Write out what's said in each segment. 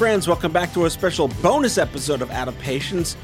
Friends, welcome back to a special bonus episode of Out of Patients.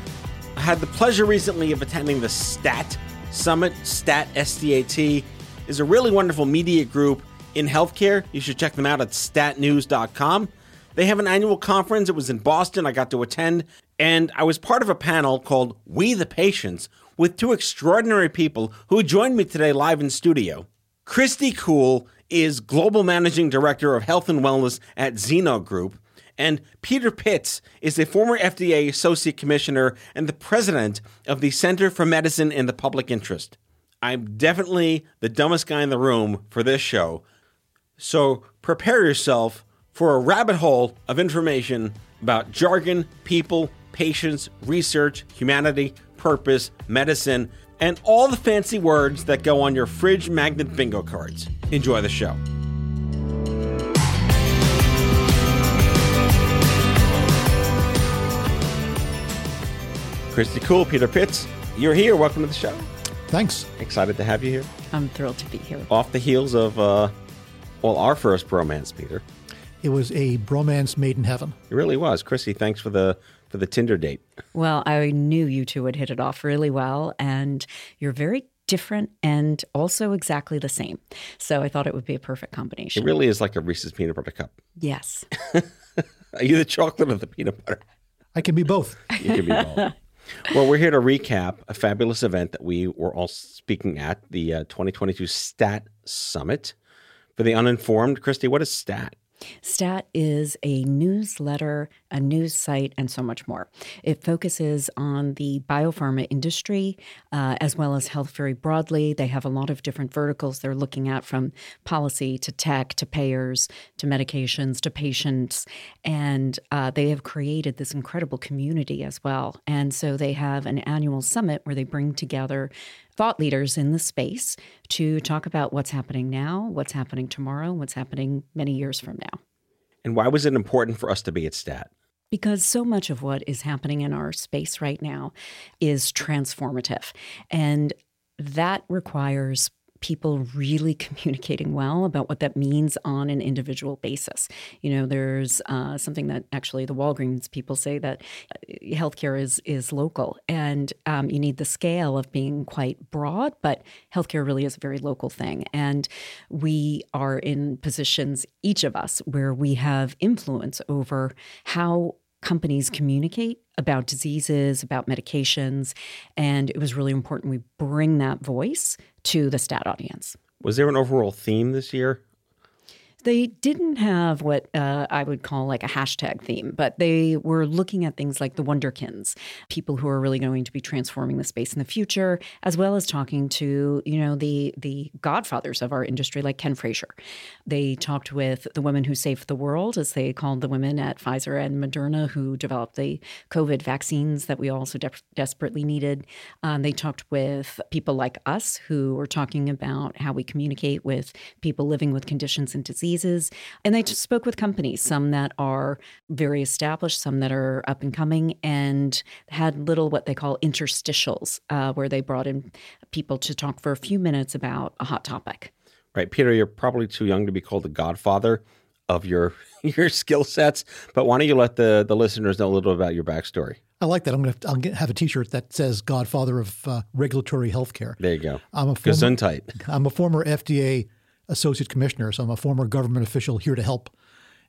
I had the pleasure recently of attending the STAT Summit. STAT, S T A T, is a really wonderful media group in healthcare. You should check them out at statnews.com. They have an annual conference. It was in Boston. I got to attend, and I was part of a panel called We the Patients with two extraordinary people who joined me today live in studio. Christy Kuhl is Global Managing Director of Health and Wellness at Zeno Group, and Peter Pitts is a former FDA Associate Commissioner and the President of the Center for Medicine in the Public Interest. I'm definitely the dumbest guy in the room for this show, so prepare yourself for a rabbit hole of information about jargon, people, patients, research, humanity, purpose, medicine, and all the fancy words that go on your fridge magnet bingo cards. Enjoy the show. Christy Kuhl, Peter Pitts, you're here. Welcome to the show. Thanks. Excited to have you here. I'm thrilled to be here. Off the heels of, uh, well, our first bromance, Peter. It was a bromance made in heaven. It really was. Christy, thanks for the for the Tinder date. Well, I knew you two would hit it off really well, and you're very different and also exactly the same. So I thought it would be a perfect combination. It really is like a Reese's peanut butter cup. Yes. Are you the chocolate or the peanut butter? I can be both. You can be both. well, we're here to recap a fabulous event that we were all speaking at the uh, 2022 STAT Summit. For the uninformed, Christy, what is STAT? STAT is a newsletter, a news site, and so much more. It focuses on the biopharma industry uh, as well as health very broadly. They have a lot of different verticals they're looking at from policy to tech to payers to medications to patients. And uh, they have created this incredible community as well. And so they have an annual summit where they bring together thought leaders in the space to talk about what's happening now, what's happening tomorrow, what's happening many years from now. And why was it important for us to be at STAT? Because so much of what is happening in our space right now is transformative. And that requires people really communicating well about what that means on an individual basis. You know, there's uh, something that actually the Walgreens people say that uh, healthcare is is local, and um, you need the scale of being quite broad, but healthcare really is a very local thing, and we are in positions, each of us, where we have influence over how companies communicate about diseases, about medications. And it was really important we bring that voice to the stat audience. Was there an overall theme this year? They didn't have what uh, I would call like a hashtag theme, but they were looking at things like the Wunderkinds, people who are really going to be transforming the space in the future, as well as talking to you know the the godfathers of our industry, like Ken Frazier. They talked with the women who saved the world, as they called the women at Pfizer and Moderna who developed the COVID vaccines that we also de- desperately needed. Um, they talked with people like us who were talking about how we communicate with people living with conditions and disease diseases. And they just spoke with companies, some that are very established, some that are up and coming, and had little what they call interstitials, uh, where they brought in people to talk for a few minutes about a hot topic. Right. Peter, you're probably too young to be called the godfather of your your skill sets, but why don't you let the, the listeners know a little about your backstory? I like that. I'm going to I'll get, have a T-shirt that says "Godfather of uh, Regulatory Healthcare." There you go. I'm a former, Gesundheit. I'm a former FDA associate commissioner, so I'm a former government official here to help.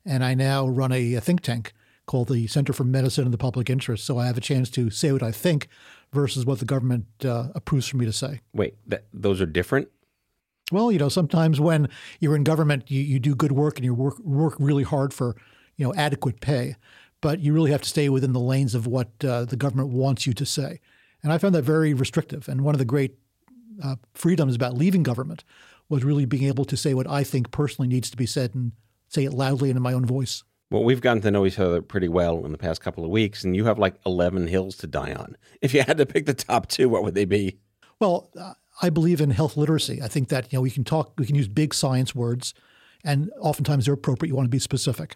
And I now run a, a think tank called the Center for Medicine and the Public Interest. So I have a chance to say what I think versus what the government uh, approves for me to say. Wait, that, those are different? Well, you know, sometimes when you're in government, you, you do good work and you work work really hard for you know, adequate pay. But you really have to stay within the lanes of what uh, the government wants you to say. And I found that very restrictive. And one of the great uh, freedoms about leaving government was really being able to say what I think personally needs to be said and say it loudly and in my own voice. Well, we've gotten to know each other pretty well in the past couple of weeks, and you have like 11 hills to die on. If you had to pick the top two, what would they be? Well, uh, I believe in health literacy. I think that you know we can talk, we can use big science words, and oftentimes they're appropriate. You want to be specific,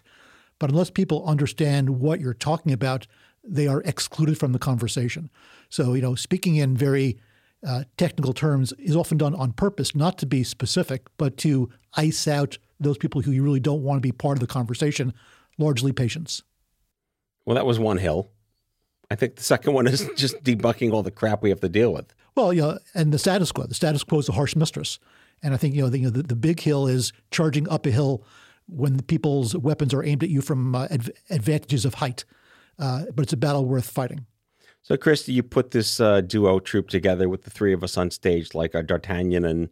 but unless people understand what you're talking about, they are excluded from the conversation. So you know, speaking in very uh, technical terms is often done on purpose, not to be specific, but to ice out those people who you really don't want to be part of the conversation, largely patients. Well, that was one hill. I think the second one is just debunking all the crap we have to deal with. Well, you know, and the status quo. The status quo is a harsh mistress. And I think, you know, the, you know, the, the big hill is charging up a hill when the people's weapons are aimed at you from uh, adv- advantages of height. Uh, but it's a battle worth fighting. So, Christy, you put this uh, duo troupe together with the three of us on stage, like uh, D'Artagnan and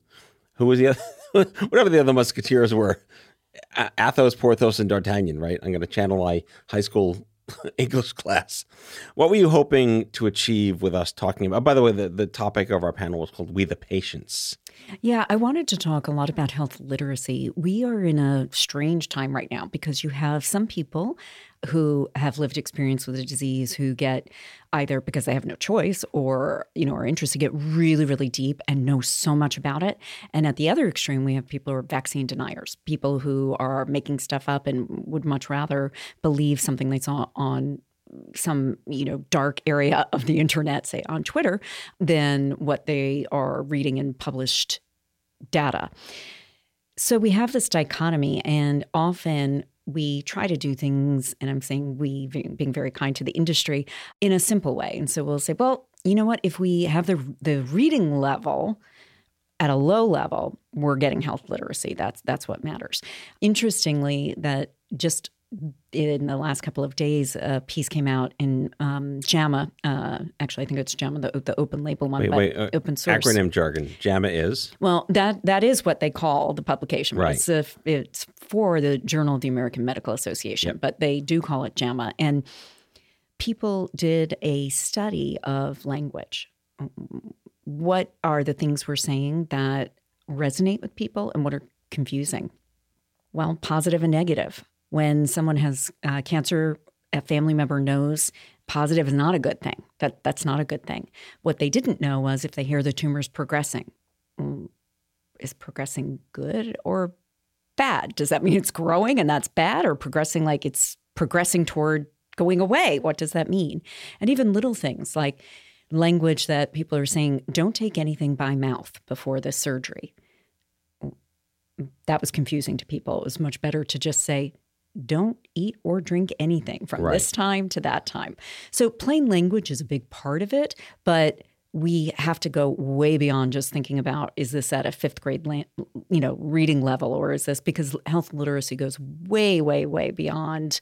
who was the other, whatever the other musketeers were, Athos, Porthos, and D'Artagnan. Right? I'm going to channel my high school English class. What were you hoping to achieve with us talking about? By the way, the, the topic of our panel was called "We the Patients." Yeah, I wanted to talk a lot about health literacy. We are in a strange time right now because you have some people who have lived experience with a disease who get either because they have no choice or you know are interested to get really really deep and know so much about it. And at the other extreme we have people who are vaccine deniers people who are making stuff up and would much rather believe something they saw on some you know dark area of the internet say on twitter than what they are reading in published data. So we have this dichotomy and often we try to do things, and I'm saying we being very kind to the industry in a simple way. And so we'll say, well, you know what? If we have the the reading level at a low level, we're getting health literacy. That's that's what matters. Interestingly, that just in the last couple of days, a piece came out in um, JAMA. Uh, actually, I think it's JAMA, the, the open label one, wait, wait, uh, open source. Acronym jargon. JAMA is? Well, that that is what they call the publication. Right. It's, a, it's for the Journal of the American Medical Association, yep. but they do call it JAMA. And people did a study of language. What are the things we're saying that resonate with people and what are confusing? Well, positive and negative when someone has uh, cancer, a family member knows positive is not a good thing. That that's not a good thing. What they didn't know was if they hear the tumor is progressing, mm, is progressing good or bad? Does that mean it's growing and that's bad, or progressing like it's progressing toward going away? What does that mean? And even little things like language that people are saying, don't take anything by mouth before the surgery. That was confusing to people. It was much better to just say, don't eat or drink anything from right. this time to that time. So plain language is a big part of it, but we have to go way beyond just thinking about is this at a fifth grade you know reading level or is this because health literacy goes way way way beyond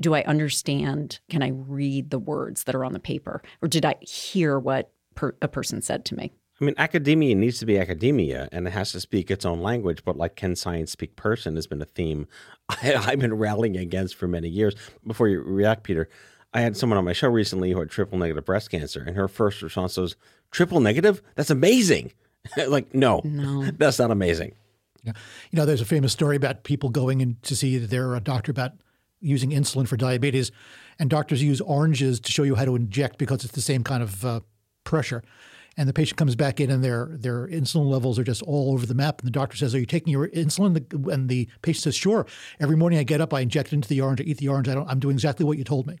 do i understand can i read the words that are on the paper or did i hear what per, a person said to me I mean, academia needs to be academia and it has to speak its own language, but like, can science speak person has been a theme I, have been rallying against for many years. Before you react, Peter, I had someone on my show recently who had triple negative breast cancer, and her first response was, Triple negative? That's amazing. like, no, no, that's not amazing. Yeah. You know, there's a famous story about people going in to see their doctor about using insulin for diabetes, and doctors use oranges to show you how to inject because it's the same kind of uh, pressure and the patient comes back in and their their insulin levels are just all over the map. And the doctor says, "Are you taking your insulin?" And the patient says, "Sure. Every morning I get up, I inject it into the orange, I eat the orange. I don't, I'm doing exactly what you told me."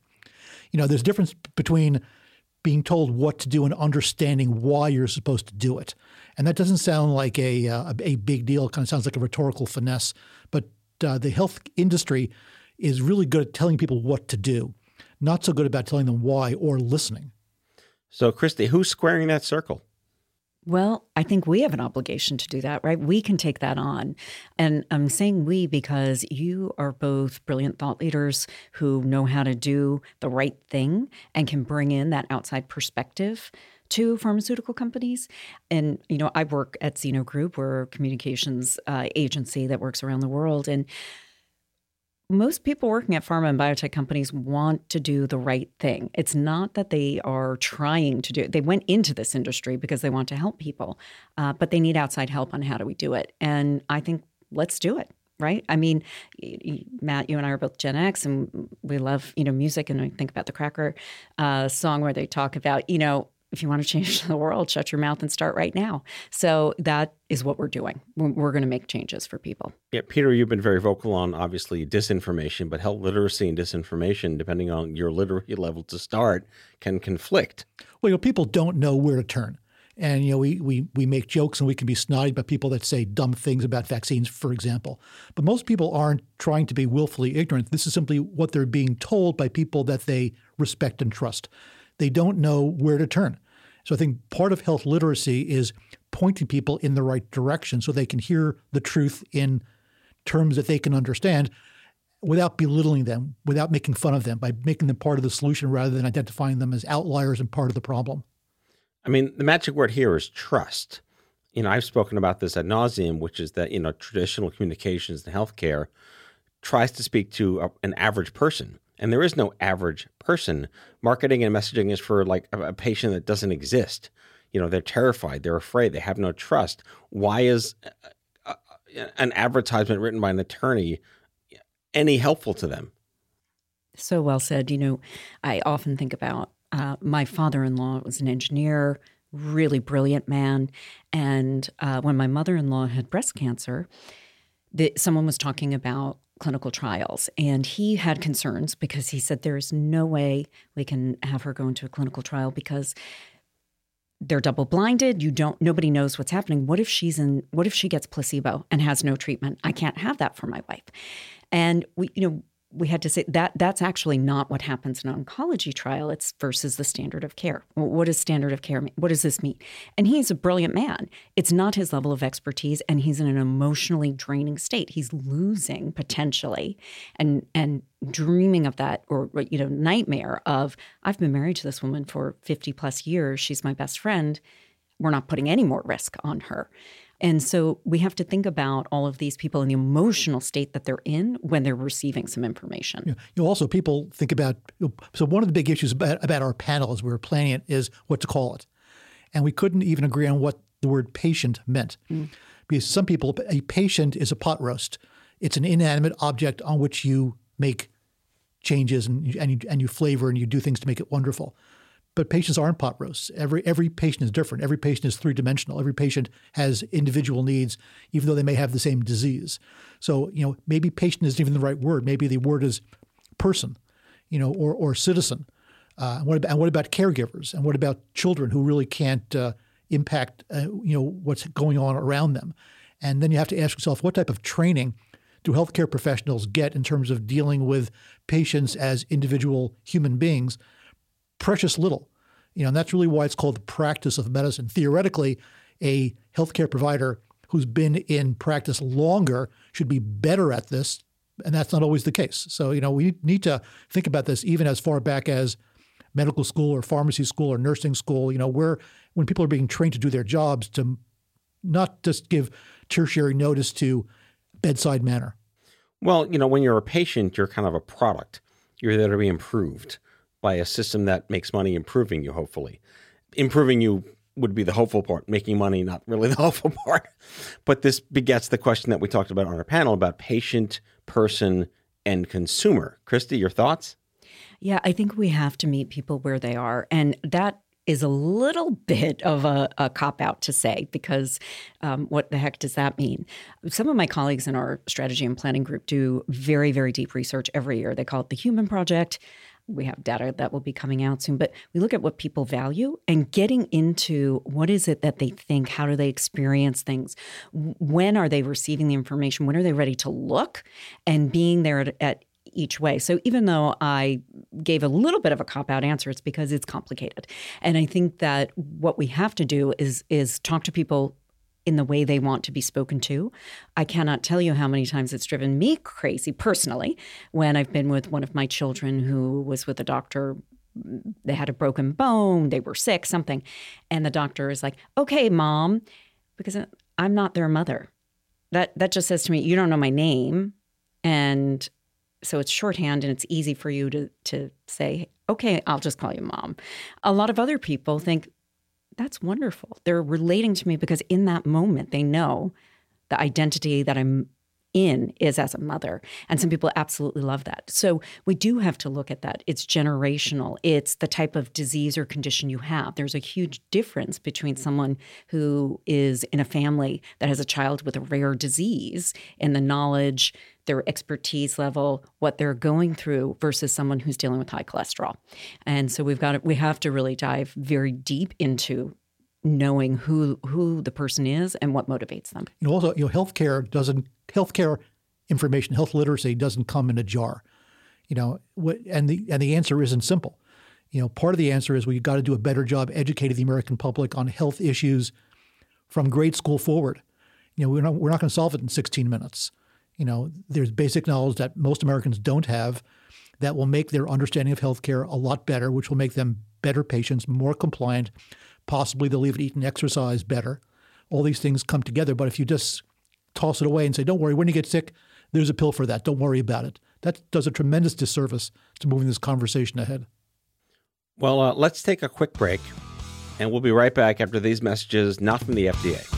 You know, there's a difference between being told what to do and understanding why you're supposed to do it. And that doesn't sound like a uh, a big deal. It kind of sounds like a rhetorical finesse. But uh, the health industry is really good at telling people what to do, not so good about telling them why or listening. So, Christy, who's squaring that circle? Well, I think we have an obligation to do that, right? We can take that on. And I'm saying we because you are both brilliant thought leaders who know how to do the right thing and can bring in that outside perspective to pharmaceutical companies. And, you know, I work at Zeno Group, we're a communications uh, agency that works around the world. And most people working at pharma and biotech companies want to do the right thing. It's not that they are trying to do it. They went into this industry because they want to help people, uh, but they need outside help on how do we do it. And I think let's do it. Right. I mean, Matt, you and I are both Gen X, and we love you know music. And I think about the Cracker uh, song where they talk about you know if you want to change the world, shut your mouth and start right now. So that is what we're doing. We're going to make changes for people. Yeah, Peter, you've been very vocal on obviously disinformation, but health literacy and disinformation, depending on your literacy level to start, can conflict. Well, you know, people don't know where to turn. And you know, we, we we make jokes and we can be snotty by people that say dumb things about vaccines, for example. But most people aren't trying to be willfully ignorant. This is simply what they're being told by people that they respect and trust they don't know where to turn. So I think part of health literacy is pointing people in the right direction so they can hear the truth in terms that they can understand without belittling them, without making fun of them, by making them part of the solution rather than identifying them as outliers and part of the problem. I mean, the magic word here is trust. You know, I've spoken about this ad nauseum, which is that, you know, traditional communications in healthcare tries to speak to a, an average person. And there is no average person. Marketing and messaging is for like a, a patient that doesn't exist. You know, they're terrified, they're afraid, they have no trust. Why is uh, uh, an advertisement written by an attorney any helpful to them? So well said. You know, I often think about uh, my father in law was an engineer, really brilliant man. And uh, when my mother in law had breast cancer, the, someone was talking about clinical trials. And he had concerns because he said there's no way we can have her go into a clinical trial because they're double blinded you don't nobody knows what's happening. What if she's in what if she gets placebo and has no treatment? I can't have that for my wife. And we you know we had to say that that's actually not what happens in an oncology trial. It's versus the standard of care. What does standard of care mean? What does this mean? And he's a brilliant man. It's not his level of expertise, and he's in an emotionally draining state. He's losing potentially, and and dreaming of that or you know nightmare of I've been married to this woman for fifty plus years. She's my best friend. We're not putting any more risk on her. And so we have to think about all of these people and the emotional state that they're in when they're receiving some information. You know, also, people think about so one of the big issues about, about our panel as we were planning it is what to call it. And we couldn't even agree on what the word patient meant. Mm. Because some people, a patient is a pot roast. It's an inanimate object on which you make changes and, and, you, and you flavor and you do things to make it wonderful. But patients aren't pot roasts. Every every patient is different. Every patient is three dimensional. Every patient has individual needs, even though they may have the same disease. So you know maybe patient isn't even the right word. Maybe the word is person, you know, or or citizen. Uh, and, what about, and what about caregivers? And what about children who really can't uh, impact uh, you know what's going on around them? And then you have to ask yourself, what type of training do healthcare professionals get in terms of dealing with patients as individual human beings? Precious little. You know, and that's really why it's called the practice of medicine. Theoretically, a healthcare provider who's been in practice longer should be better at this, and that's not always the case. So, you know, we need to think about this even as far back as medical school or pharmacy school or nursing school, you know, where when people are being trained to do their jobs to not just give tertiary notice to bedside manner. Well, you know, when you're a patient, you're kind of a product. You're there to be improved by a system that makes money improving you, hopefully. Improving you would be the hopeful part, making money, not really the hopeful part. But this begets the question that we talked about on our panel about patient, person, and consumer. Christy, your thoughts? Yeah, I think we have to meet people where they are. And that is a little bit of a, a cop out to say because um, what the heck does that mean? Some of my colleagues in our strategy and planning group do very, very deep research every year. They call it the Human Project we have data that will be coming out soon, but we look at what people value and getting into what is it that they think, how do they experience things, when are they receiving the information, when are they ready to look, and being there at, at each way. So even though I gave a little bit of a cop out answer, it's because it's complicated. And I think that what we have to do is is talk to people in the way they want to be spoken to. I cannot tell you how many times it's driven me crazy personally when I've been with one of my children who was with a doctor. They had a broken bone, they were sick, something. And the doctor is like, okay, mom, because I'm not their mother. That, that just says to me, you don't know my name. And So it's shorthand and it's easy for you to to say, okay, I'll just call you mom. A lot of other people think that's wonderful. They're relating to me because in that moment they know the identity that I'm in is as a mother. And some people absolutely love that. So we do have to look at that. It's generational, it's the type of disease or condition you have. There's a huge difference between someone who is in a family that has a child with a rare disease and the knowledge, their expertise level, what they're going through versus someone who's dealing with high cholesterol. And so we've got to, we have to really dive very deep into knowing who who the person is and what motivates them. You know, also, you know, healthcare doesn't healthcare information, health literacy doesn't come in a jar. You know, what, and the and the answer isn't simple. You know, part of the answer is we've got to do a better job educating the American public on health issues from grade school forward. You know, we're not we're not going to solve it in 16 minutes. You know, there's basic knowledge that most Americans don't have that will make their understanding of healthcare a lot better, which will make them better patients, more compliant, Possibly they'll even eat and exercise better. All these things come together. But if you just toss it away and say, don't worry, when you get sick, there's a pill for that. Don't worry about it. That does a tremendous disservice to moving this conversation ahead. Well, uh, let's take a quick break, and we'll be right back after these messages, not from the FDA.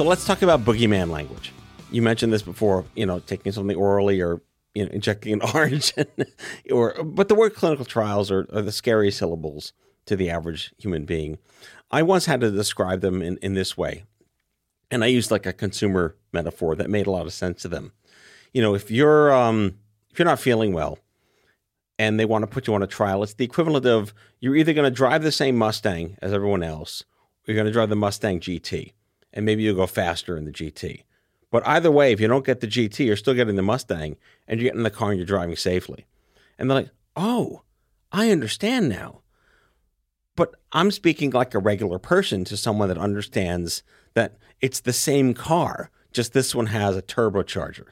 So let's talk about boogeyman language. You mentioned this before, you know, taking something orally or you know, injecting an orange, or but the word clinical trials are, are the scary syllables to the average human being. I once had to describe them in, in this way, and I used like a consumer metaphor that made a lot of sense to them. You know, if you're um, if you're not feeling well, and they want to put you on a trial, it's the equivalent of you're either going to drive the same Mustang as everyone else, or you're going to drive the Mustang GT and maybe you'll go faster in the GT. But either way, if you don't get the GT, you're still getting the Mustang and you're getting the car and you're driving safely. And they're like, oh, I understand now. But I'm speaking like a regular person to someone that understands that it's the same car, just this one has a turbocharger.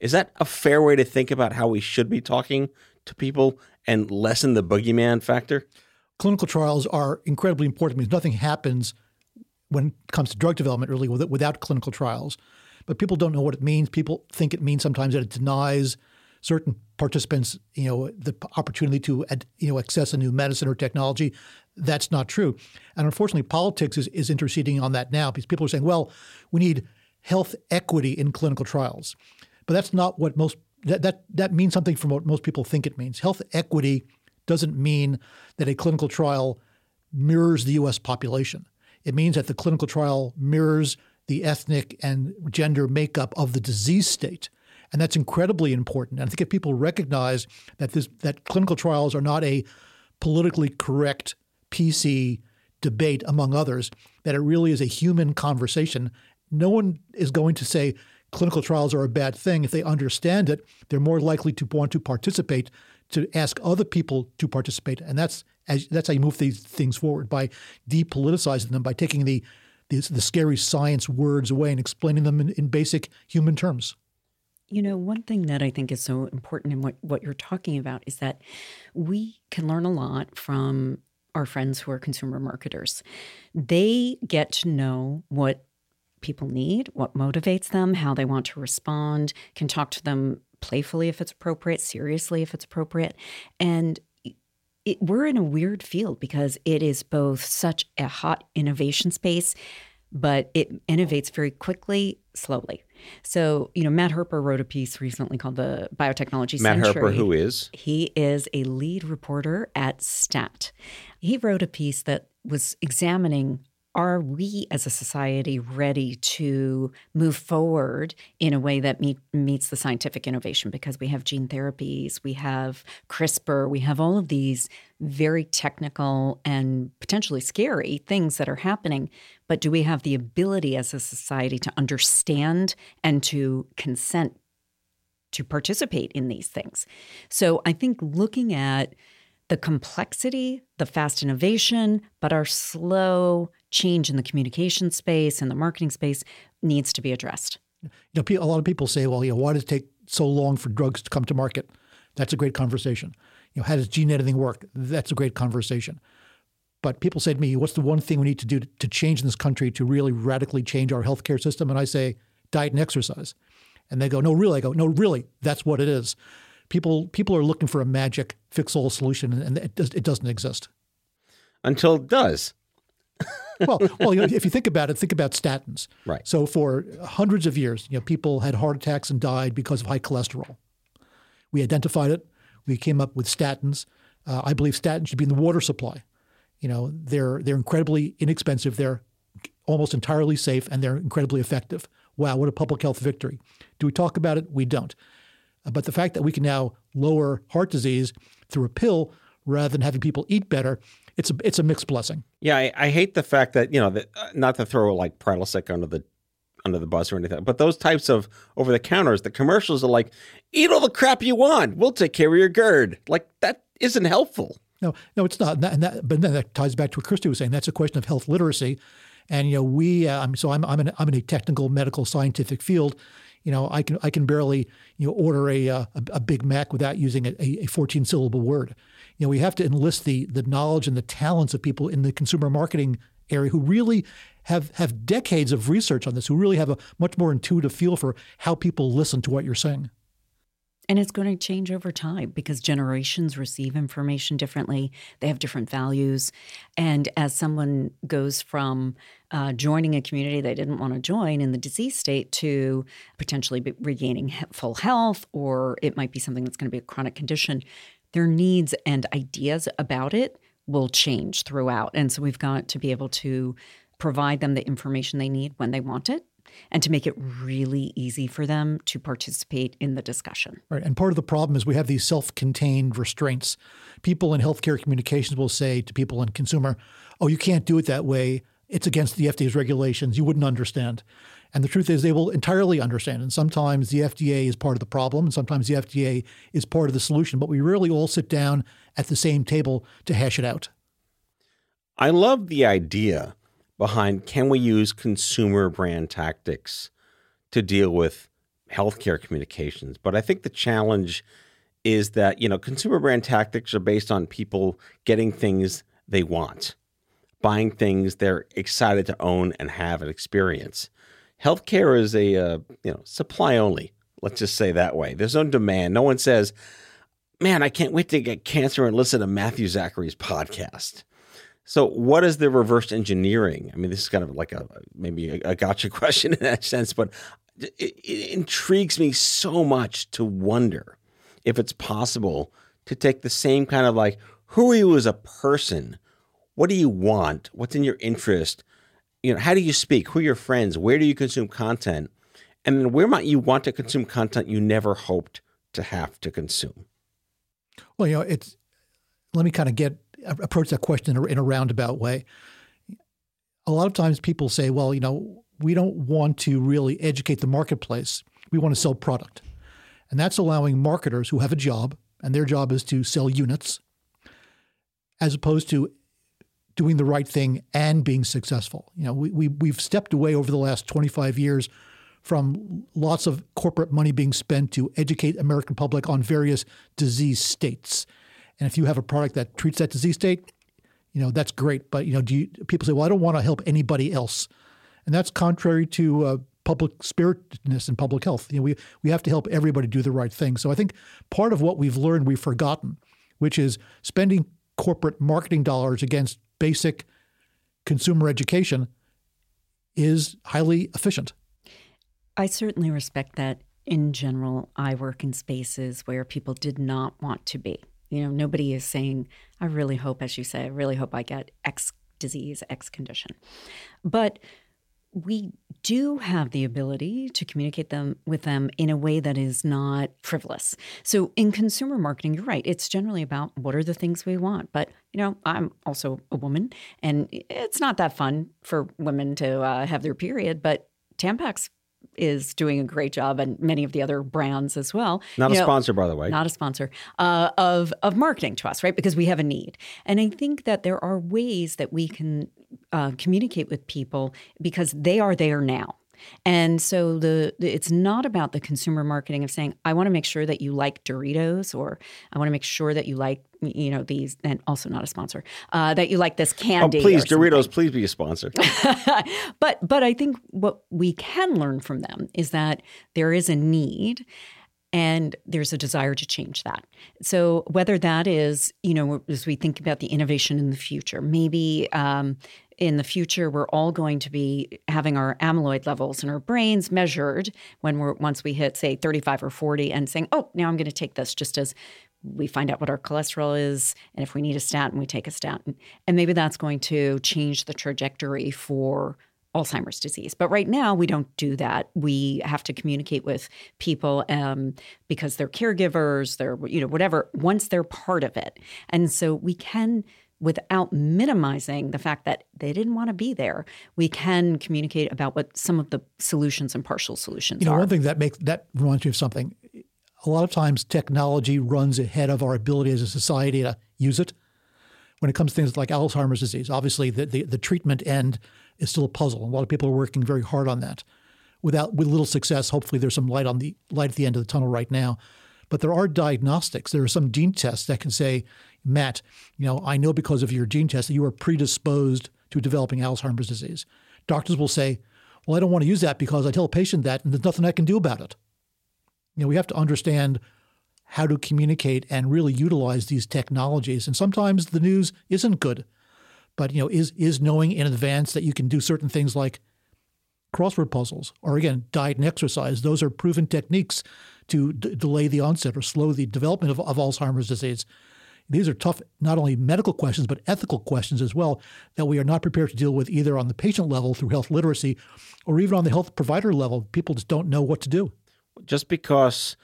Is that a fair way to think about how we should be talking to people and lessen the boogeyman factor? Clinical trials are incredibly important because nothing happens when it comes to drug development, really, without clinical trials. But people don't know what it means. People think it means sometimes that it denies certain participants, you know, the opportunity to, you know, access a new medicine or technology. That's not true. And unfortunately, politics is, is interceding on that now because people are saying, well, we need health equity in clinical trials. But that's not what most that, that that means something from what most people think it means. Health equity doesn't mean that a clinical trial mirrors the US population. It means that the clinical trial mirrors the ethnic and gender makeup of the disease state. And that's incredibly important. And I think if people recognize that this that clinical trials are not a politically correct PC debate among others, that it really is a human conversation, no one is going to say clinical trials are a bad thing. If they understand it, they're more likely to want to participate, to ask other people to participate, and that's as, that's how you move these things forward by depoliticizing them, by taking the the, the scary science words away and explaining them in, in basic human terms. You know, one thing that I think is so important in what, what you're talking about is that we can learn a lot from our friends who are consumer marketers. They get to know what people need, what motivates them, how they want to respond, can talk to them playfully if it's appropriate, seriously if it's appropriate. And it, we're in a weird field because it is both such a hot innovation space, but it innovates very quickly, slowly. So, you know, Matt Herper wrote a piece recently called The Biotechnology Matt Century. Herper, who is? He is a lead reporter at STAT. He wrote a piece that was examining are we as a society ready to move forward in a way that meet, meets the scientific innovation? Because we have gene therapies, we have CRISPR, we have all of these very technical and potentially scary things that are happening. But do we have the ability as a society to understand and to consent to participate in these things? So I think looking at the complexity, the fast innovation, but our slow change in the communication space and the marketing space needs to be addressed. You know, a lot of people say, well, you know, why does it take so long for drugs to come to market? That's a great conversation. You know, how does gene editing work? That's a great conversation. But people say to me, what's the one thing we need to do to change in this country to really radically change our healthcare system? And I say, diet and exercise. And they go, no, really? I go, no, really, that's what it is people people are looking for a magic fix all solution, and it, does, it doesn't exist until it does. Well, well, you know, if you think about it, think about statins. Right. So for hundreds of years, you know, people had heart attacks and died because of high cholesterol. We identified it. We came up with statins. Uh, I believe statins should be in the water supply. You know, they're they're incredibly inexpensive. They're almost entirely safe, and they're incredibly effective. Wow, what a public health victory! Do we talk about it? We don't. But the fact that we can now lower heart disease through a pill rather than having people eat better, it's a it's a mixed blessing. Yeah, I, I hate the fact that you know that uh, not to throw like Prilosec under the under the bus or anything, but those types of over the counters, the commercials are like, eat all the crap you want, we'll take care of your GERD. Like that isn't helpful. No, no, it's not. And that, but then that ties back to what Christy was saying. That's a question of health literacy. And you know, we. Uh, so I'm I'm in, I'm in a technical, medical, scientific field, you know, I can I can barely you know order a uh, a, a Big Mac without using a, a 14 syllable word. You know, we have to enlist the the knowledge and the talents of people in the consumer marketing area who really have have decades of research on this, who really have a much more intuitive feel for how people listen to what you're saying. And it's going to change over time because generations receive information differently. They have different values. And as someone goes from uh, joining a community they didn't want to join in the disease state to potentially regaining full health, or it might be something that's going to be a chronic condition, their needs and ideas about it will change throughout. And so we've got to be able to provide them the information they need when they want it and to make it really easy for them to participate in the discussion. Right. And part of the problem is we have these self contained restraints. People in healthcare communications will say to people in consumer, oh, you can't do it that way. It's against the FDA's regulations. You wouldn't understand. And the truth is, they will entirely understand. And sometimes the FDA is part of the problem, and sometimes the FDA is part of the solution. But we rarely all sit down at the same table to hash it out. I love the idea behind can we use consumer brand tactics to deal with healthcare communications. But I think the challenge is that, you know, consumer brand tactics are based on people getting things they want, buying things they're excited to own and have and experience. Healthcare is a, uh, you know, supply only. Let's just say that way. There's no demand. No one says, man, I can't wait to get cancer and listen to Matthew Zachary's podcast. So, what is the reverse engineering? I mean, this is kind of like a maybe a, a gotcha question in that sense, but it, it intrigues me so much to wonder if it's possible to take the same kind of like, who he was a person? What do you want? What's in your interest? You know, how do you speak? Who are your friends? Where do you consume content? And then where might you want to consume content you never hoped to have to consume? Well, you know, it's let me kind of get approach that question in a, in a roundabout way. A lot of times people say, well, you know, we don't want to really educate the marketplace. We want to sell product. And that's allowing marketers who have a job, and their job is to sell units, as opposed to doing the right thing and being successful. You know, we, we, we've stepped away over the last 25 years from lots of corporate money being spent to educate American public on various disease states. And if you have a product that treats that disease state, you know, that's great. But, you know, do you, people say, well, I don't want to help anybody else. And that's contrary to uh, public spiritedness and public health. You know, we, we have to help everybody do the right thing. So I think part of what we've learned, we've forgotten, which is spending corporate marketing dollars against basic consumer education is highly efficient. I certainly respect that. In general, I work in spaces where people did not want to be. You know, nobody is saying, I really hope, as you say, I really hope I get X disease, X condition. But we do have the ability to communicate them with them in a way that is not frivolous. So in consumer marketing, you're right. It's generally about what are the things we want. But you know, I'm also a woman, and it's not that fun for women to uh, have their period. But Tampax is doing a great job, and many of the other brands as well. Not a know, sponsor, by the way. not a sponsor uh, of of marketing to us, right? Because we have a need, and I think that there are ways that we can uh, communicate with people because they are there now. And so the, the it's not about the consumer marketing of saying I want to make sure that you like Doritos or I want to make sure that you like you know these and also not a sponsor uh, that you like this oh, candy. please, or something Doritos, please be a sponsor. but but I think what we can learn from them is that there is a need and there's a desire to change that. So whether that is, you know, as we think about the innovation in the future, maybe um, in the future we're all going to be having our amyloid levels in our brains measured when we're once we hit say 35 or 40 and saying, oh, now I'm going to take this just as we find out what our cholesterol is and if we need a statin we take a statin and maybe that's going to change the trajectory for Alzheimer's disease. But right now, we don't do that. We have to communicate with people um, because they're caregivers, they're, you know, whatever, once they're part of it. And so we can, without minimizing the fact that they didn't want to be there, we can communicate about what some of the solutions and partial solutions are. You know, are. one thing that makes that reminds me of something. A lot of times, technology runs ahead of our ability as a society to use it. When it comes to things like Alzheimer's disease, obviously the, the, the treatment end is still a puzzle. and A lot of people are working very hard on that. Without with little success, hopefully there's some light on the light at the end of the tunnel right now. But there are diagnostics. There are some gene tests that can say, Matt, you know, I know because of your gene test that you are predisposed to developing Alzheimer's disease. Doctors will say, well, I don't want to use that because I tell a patient that and there's nothing I can do about it. You know, we have to understand how to communicate and really utilize these technologies. And sometimes the news isn't good, but you know, is is knowing in advance that you can do certain things like crossword puzzles, or again, diet and exercise. Those are proven techniques to d- delay the onset or slow the development of, of Alzheimer's disease. These are tough, not only medical questions, but ethical questions as well, that we are not prepared to deal with either on the patient level through health literacy or even on the health provider level. People just don't know what to do. Just because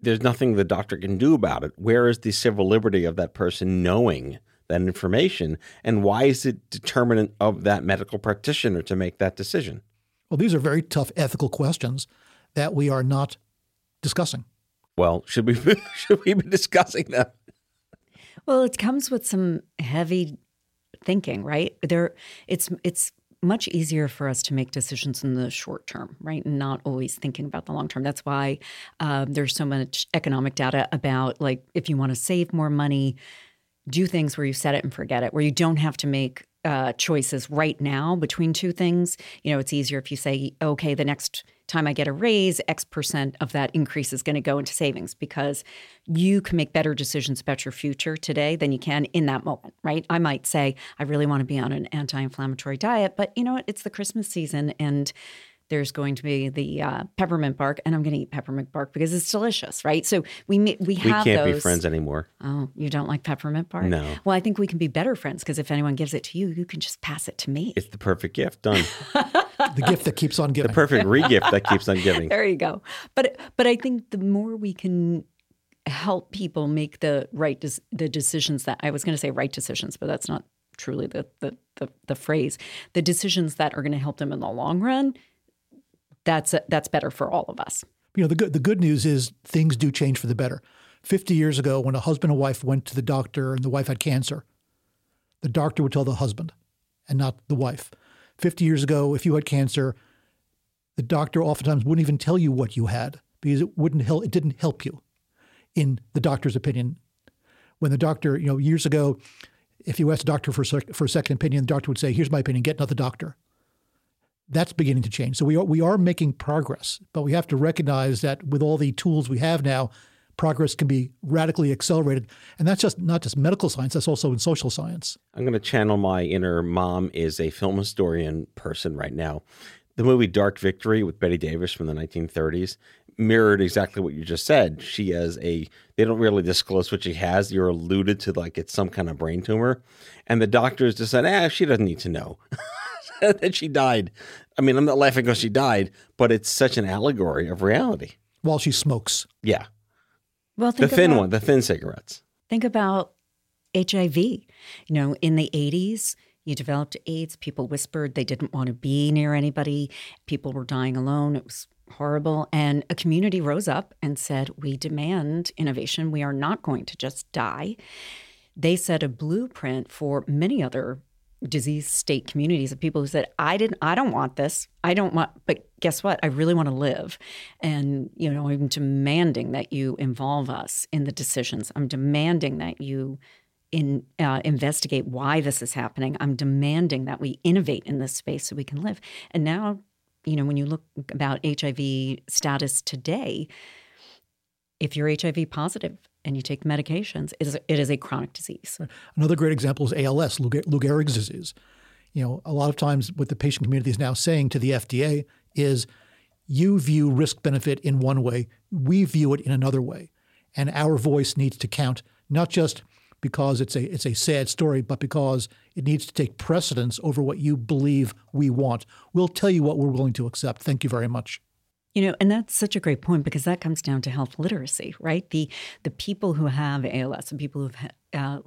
there's nothing the doctor can do about it, where is the civil liberty of that person knowing that information? And why is it determinant of that medical practitioner to make that decision? Well, these are very tough ethical questions that we are not discussing. Well, should we should we be discussing them? Well, it comes with some heavy thinking, right? There, it's it's much easier for us to make decisions in the short term, right, and not always thinking about the long term. That's why um, there's so much economic data about like if you want to save more money, do things where you set it and forget it, where you don't have to make uh, choices right now between two things. You know, it's easier if you say, okay, the next time I get a raise, X percent of that increase is going to go into savings because you can make better decisions about your future today than you can in that moment, right? I might say, I really want to be on an anti inflammatory diet, but you know what? It's the Christmas season and there's going to be the uh, peppermint bark, and I'm going to eat peppermint bark because it's delicious, right? So we ma- we We have can't those. be friends anymore. Oh, you don't like peppermint bark? No. Well, I think we can be better friends because if anyone gives it to you, you can just pass it to me. It's the perfect gift. Done. The gift that keeps on giving. the perfect regift that keeps on giving. there you go. But but I think the more we can help people make the right des- the decisions that I was going to say right decisions, but that's not truly the the the, the phrase, the decisions that are going to help them in the long run, that's that's better for all of us. You know, the good the good news is things do change for the better. 50 years ago, when a husband and wife went to the doctor and the wife had cancer, the doctor would tell the husband and not the wife. 50 years ago, if you had cancer, the doctor oftentimes wouldn't even tell you what you had because it wouldn't help, it didn't help you in the doctor's opinion. When the doctor, you know, years ago, if you asked a doctor for a, sec- for a second opinion, the doctor would say, "Here's my opinion. Get another doctor." That's beginning to change. So we are we are making progress, but we have to recognize that with all the tools we have now, progress can be radically accelerated, and that's just not just medical science. That's also in social science. I'm going to channel my inner mom is a film historian person right now. The movie Dark Victory with Bette Davis from the 1930s mirrored exactly what you just said. She has a, they don't really disclose what she has. You're alluded to like it's some kind of brain tumor. And the doctors just said, ah, she doesn't need to know that she died. I mean, I'm not laughing because she died, but it's such an allegory of reality. While she smokes. Yeah. Well, the thin about, one, the thin cigarettes. Think about HIV. You know, in the 80s, you developed AIDS. People whispered they didn't want to be near anybody. People were dying alone. It was horrible. And a community rose up and said, We demand innovation. We are not going to just die. They set a blueprint for many other disease state communities of people who said i didn't i don't want this. I don't want but guess what? I really want to live. And you know i'm demanding that you involve us in the decisions. I'm demanding that you in uh, investigate why this is happening. I'm demanding that we innovate in this space so we can live. And now you know when you look about hiv status today if you're hiv positive and you take medications, it is, it is a chronic disease. Another great example is ALS, Lou, Gehrig's disease. You know, a lot of times what the patient community is now saying to the FDA is you view risk benefit in one way, we view it in another way. And our voice needs to count, not just because it's a it's a sad story, but because it needs to take precedence over what you believe we want. We'll tell you what we're willing to accept. Thank you very much. You know, and that's such a great point because that comes down to health literacy, right? The the people who have ALS and people who uh,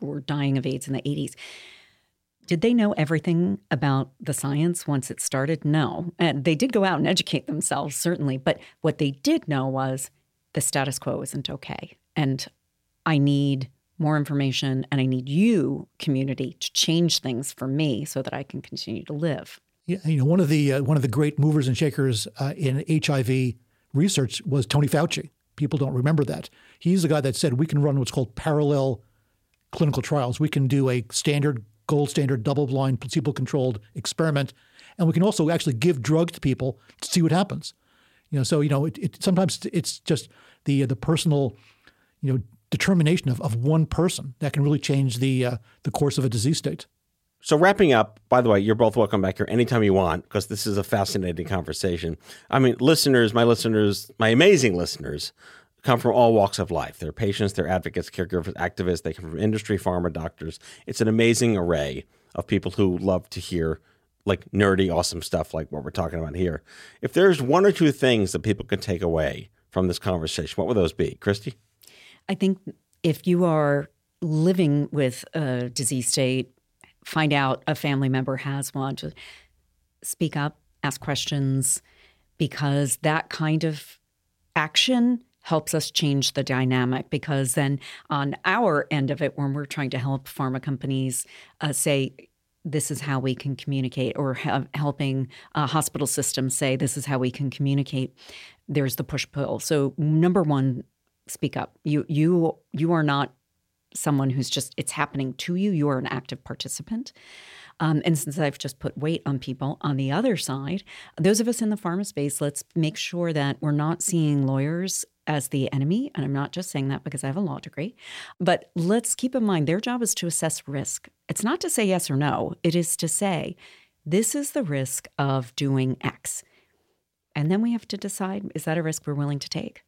were dying of AIDS in the 80s, did they know everything about the science once it started? No. And they did go out and educate themselves, certainly. But what they did know was the status quo isn't okay. And I need more information and I need you, community, to change things for me so that I can continue to live you know, one of the uh, one of the great movers and shakers uh, in HIV research was Tony Fauci. People don't remember that. He's the guy that said we can run what's called parallel clinical trials. We can do a standard, gold standard, double-blind, placebo-controlled experiment, and we can also actually give drugs to people to see what happens. You know, so you know, it, it, sometimes it's just the uh, the personal, you know, determination of, of one person that can really change the uh, the course of a disease state. So, wrapping up, by the way, you're both welcome back here anytime you want because this is a fascinating conversation. I mean, listeners, my listeners, my amazing listeners, come from all walks of life. They're patients, they're advocates, caregivers, activists, they come from industry, pharma, doctors. It's an amazing array of people who love to hear like nerdy, awesome stuff like what we're talking about here. If there's one or two things that people can take away from this conversation, what would those be? Christy? I think if you are living with a disease state, find out a family member has one, to speak up, ask questions, because that kind of action helps us change the dynamic. Because then on our end of it, when we're trying to help pharma companies uh, say, this is how we can communicate, or helping hospital systems say, this is how we can communicate, there's the push pull. So, number one, speak up. You you you are not someone who's just it's happening to you you are an active participant. Um, and since i've just put weight on people on the other side those of us in the pharma space let's make sure that we're not seeing lawyers as the enemy. And i'm not just saying that because i have a law degree but let's keep in mind their job is to assess risk. It's not to say yes or no. It is to say this is the risk of doing x. And then we have to decide is that a risk we're willing to take?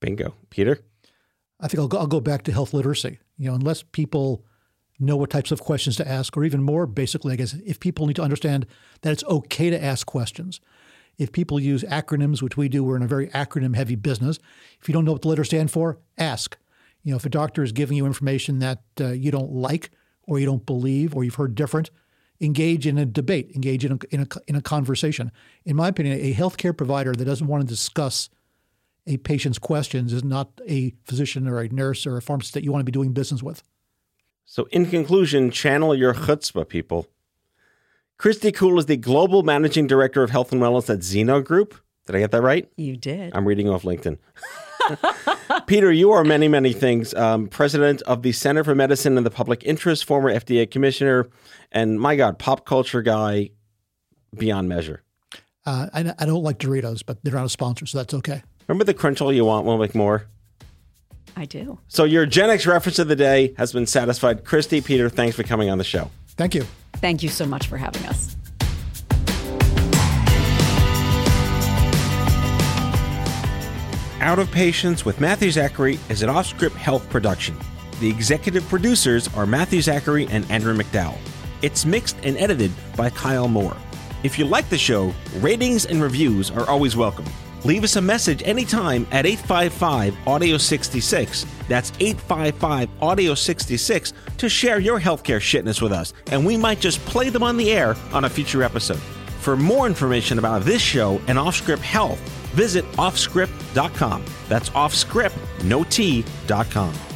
Bingo. Peter I think I'll go, I'll go back to health literacy. You know, unless people know what types of questions to ask, or even more basically, I guess, if people need to understand that it's okay to ask questions. If people use acronyms, which we do, we're in a very acronym heavy business. If you don't know what the letters stand for, ask. You know, if a doctor is giving you information that uh, you don't like, or you don't believe or you've heard different, engage in a debate, engage in a, in a, in a conversation. In my opinion, a healthcare provider that doesn't want to discuss a patient's questions is not a physician or a nurse or a pharmacist that you want to be doing business with. So, in conclusion, channel your chutzpah, people. Christy Kuhl is the global managing director of health and wellness at Zeno Group. Did I get that right? You did. I'm reading off LinkedIn. Peter, you are many, many things. Um, president of the Center for Medicine and the Public Interest, former FDA commissioner, and my God, pop culture guy beyond measure. Uh, I, I don't like Doritos, but they're not a sponsor, so that's okay. Remember the crunch all you want, will make more? I do. So your Gen X reference of the day has been satisfied. Christy, Peter, thanks for coming on the show. Thank you. Thank you so much for having us. Out of Patients with Matthew Zachary is an off script health production. The executive producers are Matthew Zachary and Andrew McDowell. It's mixed and edited by Kyle Moore. If you like the show, ratings and reviews are always welcome. Leave us a message anytime at 855 Audio 66. That's 855 Audio 66 to share your healthcare shitness with us, and we might just play them on the air on a future episode. For more information about this show and Offscrip Health, visit offscrip.com. That's offscript, no T.com.